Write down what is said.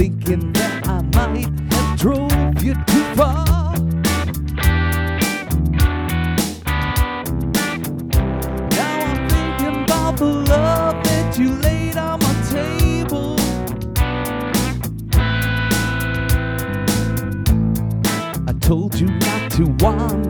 thinking that I might have drove you too far. Now I'm thinking about the love that you laid on my table. I told you not to want.